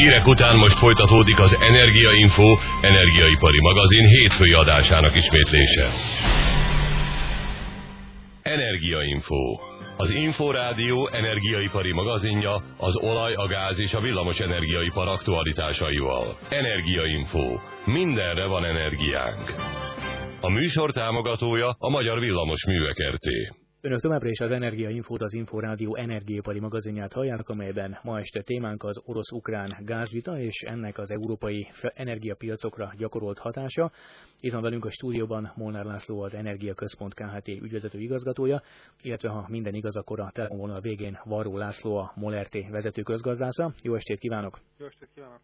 hírek után most folytatódik az Energiainfo energiaipari magazin hétfői adásának ismétlése. Energiainfo. Az Inforádió energiaipari magazinja az olaj, a gáz és a villamos energiaipar aktualitásaival. Energiainfo. Mindenre van energiánk. A műsor támogatója a Magyar Villamos Művek RT. Önök továbbra is az Energiainfót, az Inforádió energiaipari magazinját hallják, amelyben ma este témánk az orosz-ukrán gázvita és ennek az európai energiapiacokra gyakorolt hatása. Itt van velünk a stúdióban Molnár László, az Energia Központ KHT ügyvezető igazgatója, illetve ha minden igaz, akkor a telefonvonal végén Varró László, a MOLRT vezető közgazdásza. Jó estét kívánok! Jó estét kívánok!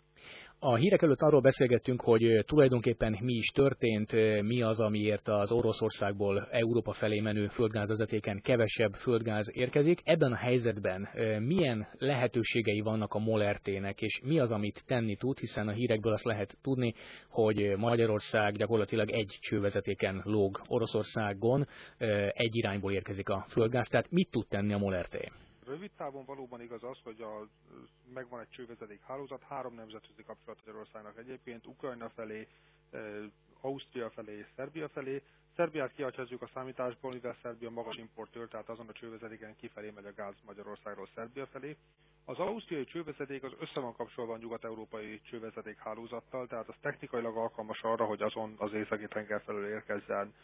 A hírek előtt arról beszélgettünk, hogy tulajdonképpen mi is történt, mi az, amiért az Oroszországból Európa felé menő földgázvezetéken kevesebb földgáz érkezik. Ebben a helyzetben milyen lehetőségei vannak a MOL-RT-nek, és mi az, amit tenni tud, hiszen a hírekből azt lehet tudni, hogy Magyarország gyakorlatilag egy csővezetéken lóg Oroszországon, egy irányból érkezik a földgáz, tehát mit tud tenni a MOL-RT? Rövid távon valóban igaz az, hogy a, megvan egy csővezeték hálózat, három nemzetközi kapcsolat Magyarországnak egyébként, Ukrajna felé, Ausztria felé, Szerbia felé. Szerbiát kiadhatjuk a számításból, mivel Szerbia magas importőr, tehát azon a csővezetéken kifelé megy a gáz Magyarországról Szerbia felé. Az ausztriai csővezeték az össze van kapcsolva a nyugat-európai csővezeték hálózattal, tehát az technikailag alkalmas arra, hogy azon az északi tenger felől érkezzen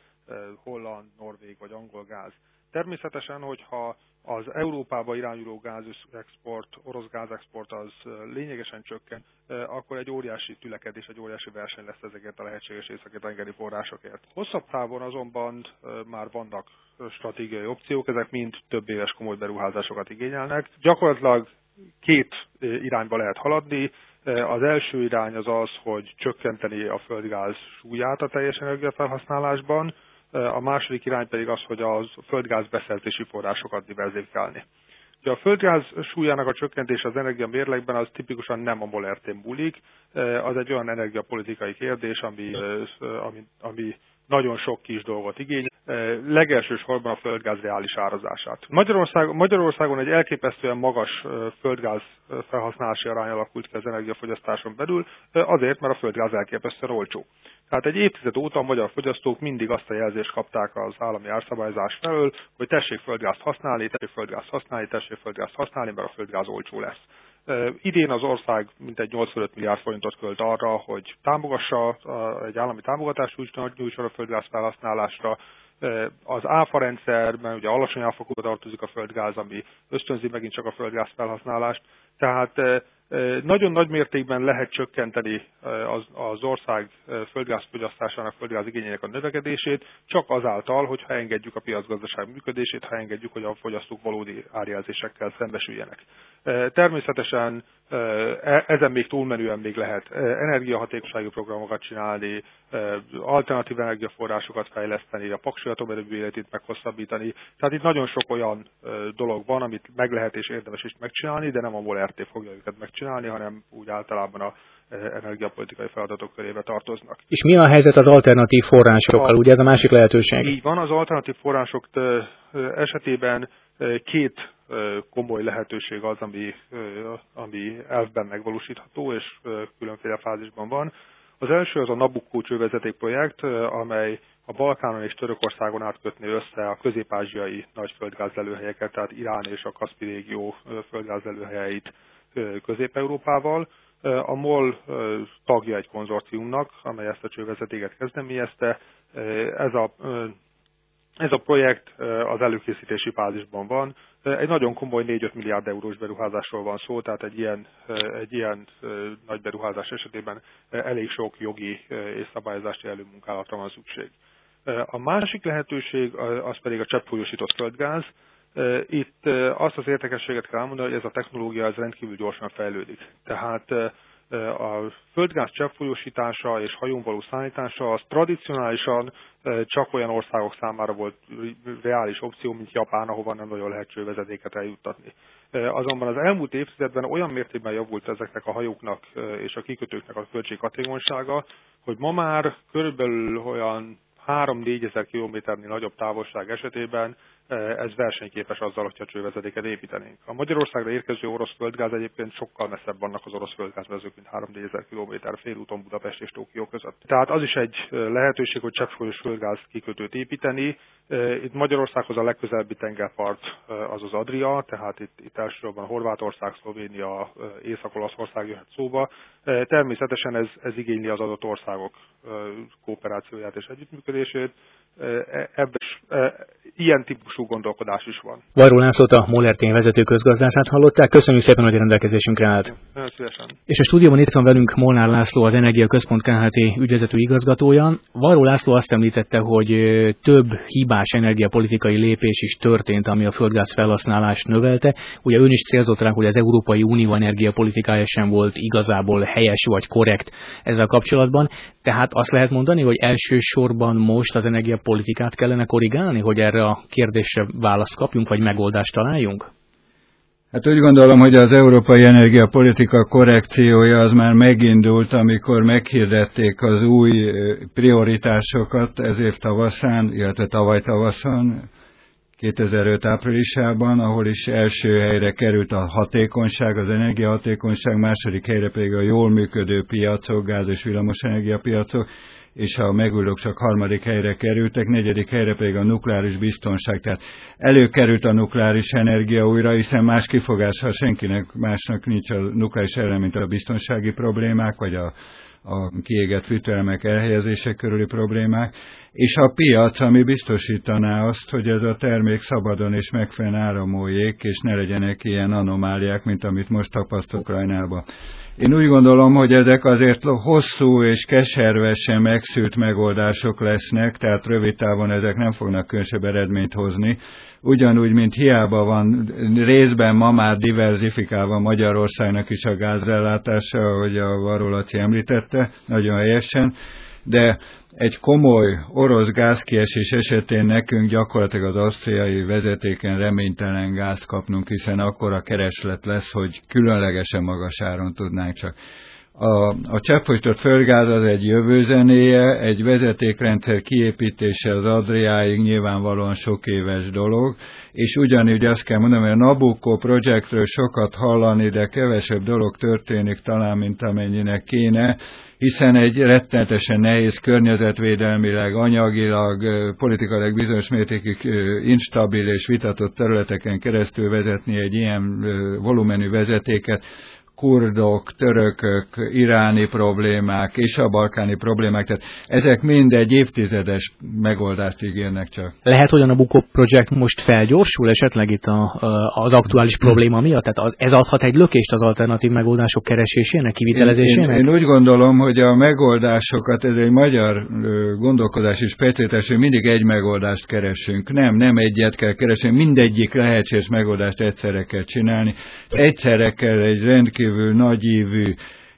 holland, norvég vagy angol gáz. Természetesen, hogyha az Európába irányuló gázexport, orosz gázexport az lényegesen csökken, akkor egy óriási tülekedés, egy óriási verseny lesz ezekért a lehetséges északi tengeri forrásokért. Hosszabb távon azonban már vannak stratégiai opciók, ezek mind több éves komoly beruházásokat igényelnek. Gyakorlatilag két irányba lehet haladni. Az első irány az az, hogy csökkenteni a földgáz súlyát a teljes energiafelhasználásban, a második irány pedig az, hogy a földgáz beszerzési forrásokat diverzifikálni. Ugye a földgáz súlyának a csökkentése az energia mérlegben az tipikusan nem a molertén múlik, az egy olyan energiapolitikai kérdés, ami, ami, ami nagyon sok kis dolgot igény, legelső sorban a földgáz reális árazását. Magyarország, Magyarországon egy elképesztően magas földgáz felhasználási arány alakult ki az energiafogyasztáson belül, azért, mert a földgáz elképesztően olcsó. Tehát egy évtized óta a magyar fogyasztók mindig azt a jelzést kapták az állami árszabályzás felől, hogy tessék földgázt használni, tessék földgázt használni, tessék földgázt használni, mert a földgáz olcsó lesz. Idén az ország mintegy 85 milliárd forintot költ arra, hogy támogassa, egy állami támogatást nyújtson a földgáz felhasználásra. Az áfa rendszerben ugye alacsony áfakóba tartozik a földgáz, ami ösztönzi megint csak a földgáz felhasználást. Tehát nagyon nagy mértékben lehet csökkenteni az, ország földgázfogyasztásának, földgáz igényének a növekedését, csak azáltal, hogyha engedjük a piacgazdaság működését, ha engedjük, hogy a fogyasztók valódi árjelzésekkel szembesüljenek. Természetesen e, ezen még túlmenően még lehet energiahatékonysági programokat csinálni, alternatív energiaforrásokat fejleszteni, a paksi atomerőmű életét meghosszabbítani. Tehát itt nagyon sok olyan dolog van, amit meg lehet és érdemes is megcsinálni, de nem a MOL RT fogja őket megcsinálni, hanem úgy általában a energiapolitikai feladatok körébe tartoznak. És mi a helyzet az alternatív forrásokkal? Ugye ez a másik lehetőség? Így van, az alternatív források esetében két komoly lehetőség az, ami, ami elvben megvalósítható, és különféle fázisban van. Az első az a Nabucco csővezeték projekt, amely a Balkánon és Törökországon átkötni össze a közép-ázsiai nagy földgázlelőhelyeket, tehát Irán és a Kaszpi régió földgázlelőhelyeit Közép-Európával. A MOL tagja egy konzorciumnak, amely ezt a csővezetéket kezdeményezte. Ez a ez a projekt az előkészítési fázisban van. Egy nagyon komoly 4-5 milliárd eurós beruházásról van szó, tehát egy ilyen, egy ilyen nagy beruházás esetében elég sok jogi és szabályozási előmunkálatra van szükség. A másik lehetőség az pedig a cseppfolyósított földgáz. Itt azt az értekességet kell elmondani, hogy ez a technológia ez rendkívül gyorsan fejlődik. Tehát a földgáz cseppfolyósítása és hajón való szállítása az tradicionálisan csak olyan országok számára volt reális opció, mint Japán, ahova nem nagyon lehet csővezetéket eljuttatni. Azonban az elmúlt évtizedben olyan mértékben javult ezeknek a hajóknak és a kikötőknek a költséghatékonysága, hogy ma már körülbelül olyan 3-4 ezer kilométernél nagyobb távolság esetében ez versenyképes azzal, hogyha csővezetéket építenénk. A Magyarországra érkező orosz földgáz egyébként sokkal messzebb vannak az orosz földgázvezők, mint 3 ezer km félúton Budapest és Tokió között. Tehát az is egy lehetőség, hogy cseppfolyós földgáz kikötőt építeni. Itt Magyarországhoz a legközelebbi tengerpart az az Adria, tehát itt, itt elsősorban Horvátország, Szlovénia, Észak-Olaszország jöhet szóba. Természetesen ez, ez igényli az adott országok kooperációját és együttműködését. E, ebben ilyen típusú gondolkodás is van. Vajról Lászlót a Moller Tény vezető közgazdászát hallották. Köszönjük szépen, hogy a rendelkezésünkre állt. Nagyon szívesen. És a stúdióban itt van velünk Molnár László, az Energia Központ KHT ügyvezető igazgatója. Vajról László azt említette, hogy több hibás energiapolitikai lépés is történt, ami a földgáz felhasználást növelte. Ugye ön is célzott rá, hogy az Európai Unió energiapolitikája sem volt igazából helyes vagy korrekt ezzel kapcsolatban. Tehát azt lehet mondani, hogy elsősorban most az energiapolitikát kellene korrigálni, hogy erre a kérdésre választ kapjunk, vagy megoldást találjunk? Hát úgy gondolom, hogy az európai energiapolitika korrekciója az már megindult, amikor meghirdették az új prioritásokat ezért tavaszán, illetve tavaly tavaszon, 2005 áprilisában, ahol is első helyre került a hatékonyság, az energiahatékonyság, második helyre pedig a jól működő piacok, gáz és villamosenergiapiacok, és a megújulók csak harmadik helyre kerültek, negyedik helyre pedig a nukleáris biztonság. Tehát előkerült a nukleáris energia újra, hiszen más kifogása senkinek másnak nincs a nukleáris ellen, mint a biztonsági problémák, vagy a, a kiégett fűtőelemek elhelyezése körüli problémák, és a piac, ami biztosítaná azt, hogy ez a termék szabadon és megfelelően áramoljék, és ne legyenek ilyen anomáliák, mint amit most tapasztalok Rajnában. Én úgy gondolom, hogy ezek azért hosszú és keservesen megszült megoldások lesznek, tehát rövid távon ezek nem fognak különösebb eredményt hozni. Ugyanúgy, mint hiába van részben ma már diversifikálva Magyarországnak is a gázellátása, ahogy a Varolaci említette, nagyon helyesen, de egy komoly orosz gázkiesés esetén nekünk gyakorlatilag az asztriai vezetéken reménytelen gázt kapnunk, hiszen akkor a kereslet lesz, hogy különlegesen magas áron tudnánk csak. A, a cseppfolytott földgáz az egy jövőzenéje, egy vezetékrendszer kiépítése az Adriáig nyilvánvalóan sok éves dolog, és ugyanígy azt kell mondanom, hogy a Nabucco projektről sokat hallani, de kevesebb dolog történik talán, mint amennyinek kéne, hiszen egy rettenetesen nehéz környezetvédelmileg, anyagilag, politikailag bizonyos mértékig instabil és vitatott területeken keresztül vezetni egy ilyen volumenű vezetéket, kurdok, törökök, iráni problémák és a balkáni problémák, tehát ezek mind egy évtizedes megoldást ígérnek csak. Lehet, hogy a Nabucco projekt most felgyorsul esetleg itt a, az aktuális probléma miatt? Tehát az, ez adhat egy lökést az alternatív megoldások keresésének, kivitelezésének? Én, én, én úgy gondolom, hogy a megoldásokat, ez egy magyar gondolkodási specialitás, hogy mindig egy megoldást keresünk. Nem, nem egyet kell keresni, mindegyik lehetséges megoldást egyszerre kell csinálni. Egyszerre kell egy rendkívül rendkívül nagyívű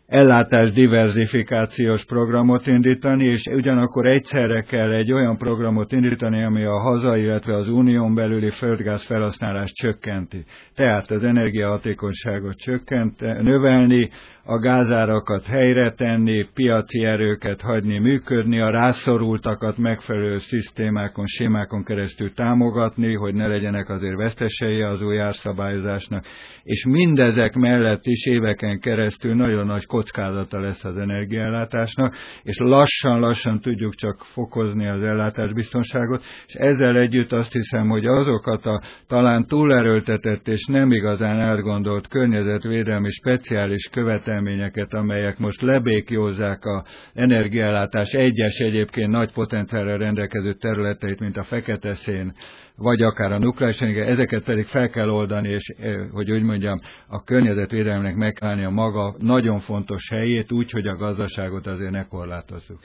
ellátás diversifikációs programot indítani, és ugyanakkor egyszerre kell egy olyan programot indítani, ami a hazai, illetve az unión belüli földgáz felhasználást csökkenti. Tehát az energiahatékonyságot csökkent, növelni, a gázárakat helyre tenni, piaci erőket hagyni működni, a rászorultakat megfelelő szisztémákon, sémákon keresztül támogatni, hogy ne legyenek azért vesztesei az új árszabályozásnak, és mindezek mellett is éveken keresztül nagyon nagy kockázata lesz az energiaellátásnak, és lassan-lassan tudjuk csak fokozni az ellátásbiztonságot, és ezzel együtt azt hiszem, hogy azokat a talán túlerőltetett és nem igazán átgondolt környezetvédelmi speciális követelményeket, követelményeket, amelyek most lebékjózzák a energiállátás egyes egyébként nagy potenciálra rendelkező területeit, mint a fekete szén, vagy akár a nukleáris energia, ezeket pedig fel kell oldani, és eh, hogy úgy mondjam, a környezetvédelemnek megállni a maga nagyon fontos helyét, úgy, hogy a gazdaságot azért ne korlátozzuk.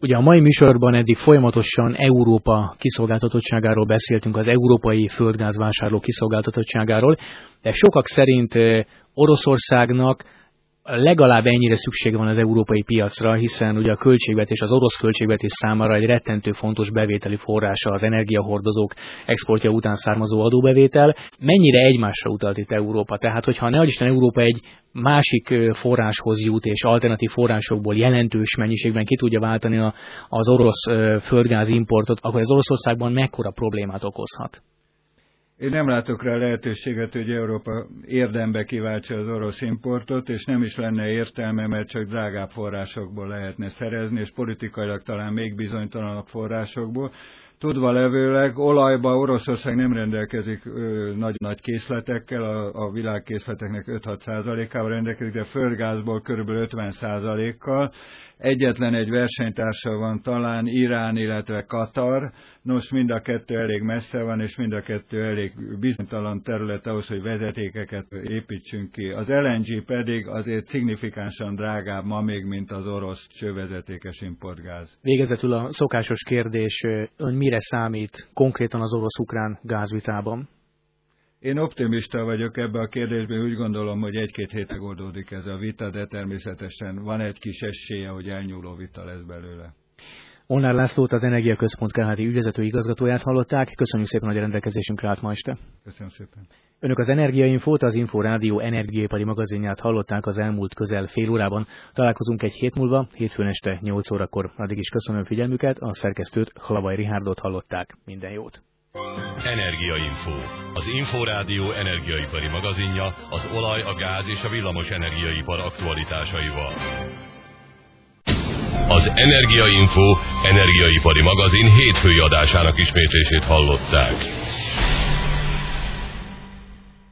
Ugye a mai műsorban eddig folyamatosan Európa kiszolgáltatottságáról beszéltünk, az európai földgázvásárló kiszolgáltatottságáról, de sokak szerint eh, Oroszországnak legalább ennyire szükség van az európai piacra, hiszen ugye a költségvetés, az orosz költségvetés számára egy rettentő fontos bevételi forrása az energiahordozók exportja után származó adóbevétel. Mennyire egymásra utalt itt Európa? Tehát, hogyha ne Isten Európa egy másik forráshoz jut, és alternatív forrásokból jelentős mennyiségben ki tudja váltani az orosz földgáz importot, akkor ez Oroszországban mekkora problémát okozhat? Én nem látok rá lehetőséget, hogy Európa érdembe kiváltsa az orosz importot, és nem is lenne értelme, mert csak drágább forrásokból lehetne szerezni, és politikailag talán még bizonytalanabb forrásokból. Tudva levőleg olajba Oroszország nem rendelkezik nagy-nagy készletekkel, a, a világkészleteknek 5-6 ával rendelkezik, de földgázból kb. 50% kal Egyetlen egy versenytársa van talán Irán, illetve Katar. Nos, mind a kettő elég messze van, és mind a kettő elég bizonytalan terület ahhoz, hogy vezetékeket építsünk ki. Az LNG pedig azért szignifikánsan drágább ma még, mint az orosz csővezetékes importgáz. Végezetül a szokásos kérdés, ön mire számít konkrétan az orosz-ukrán gázvitában? Én optimista vagyok ebbe a kérdésben, úgy gondolom, hogy egy-két hét megoldódik ez a vita, de természetesen van egy kis esélye, hogy elnyúló vita lesz belőle. Molnár Lászlót, az Energiaközpont KHT ügyvezető igazgatóját hallották. Köszönjük szépen, hogy a rendelkezésünkre állt ma este. Köszönöm szépen. Önök az Energiainfót, az Info Rádió energiaipari magazinját hallották az elmúlt közel fél órában. Találkozunk egy hét múlva, hétfőn este 8 órakor. Addig is köszönöm figyelmüket, a szerkesztőt Halavaj Rihárdot hallották. Minden jót! Energiainfo. Az Inforádió energiaipari magazinja az olaj, a gáz és a villamos energiaipar aktualitásaival. Az Energiainfo energiaipari magazin hétfői adásának ismétlését hallották.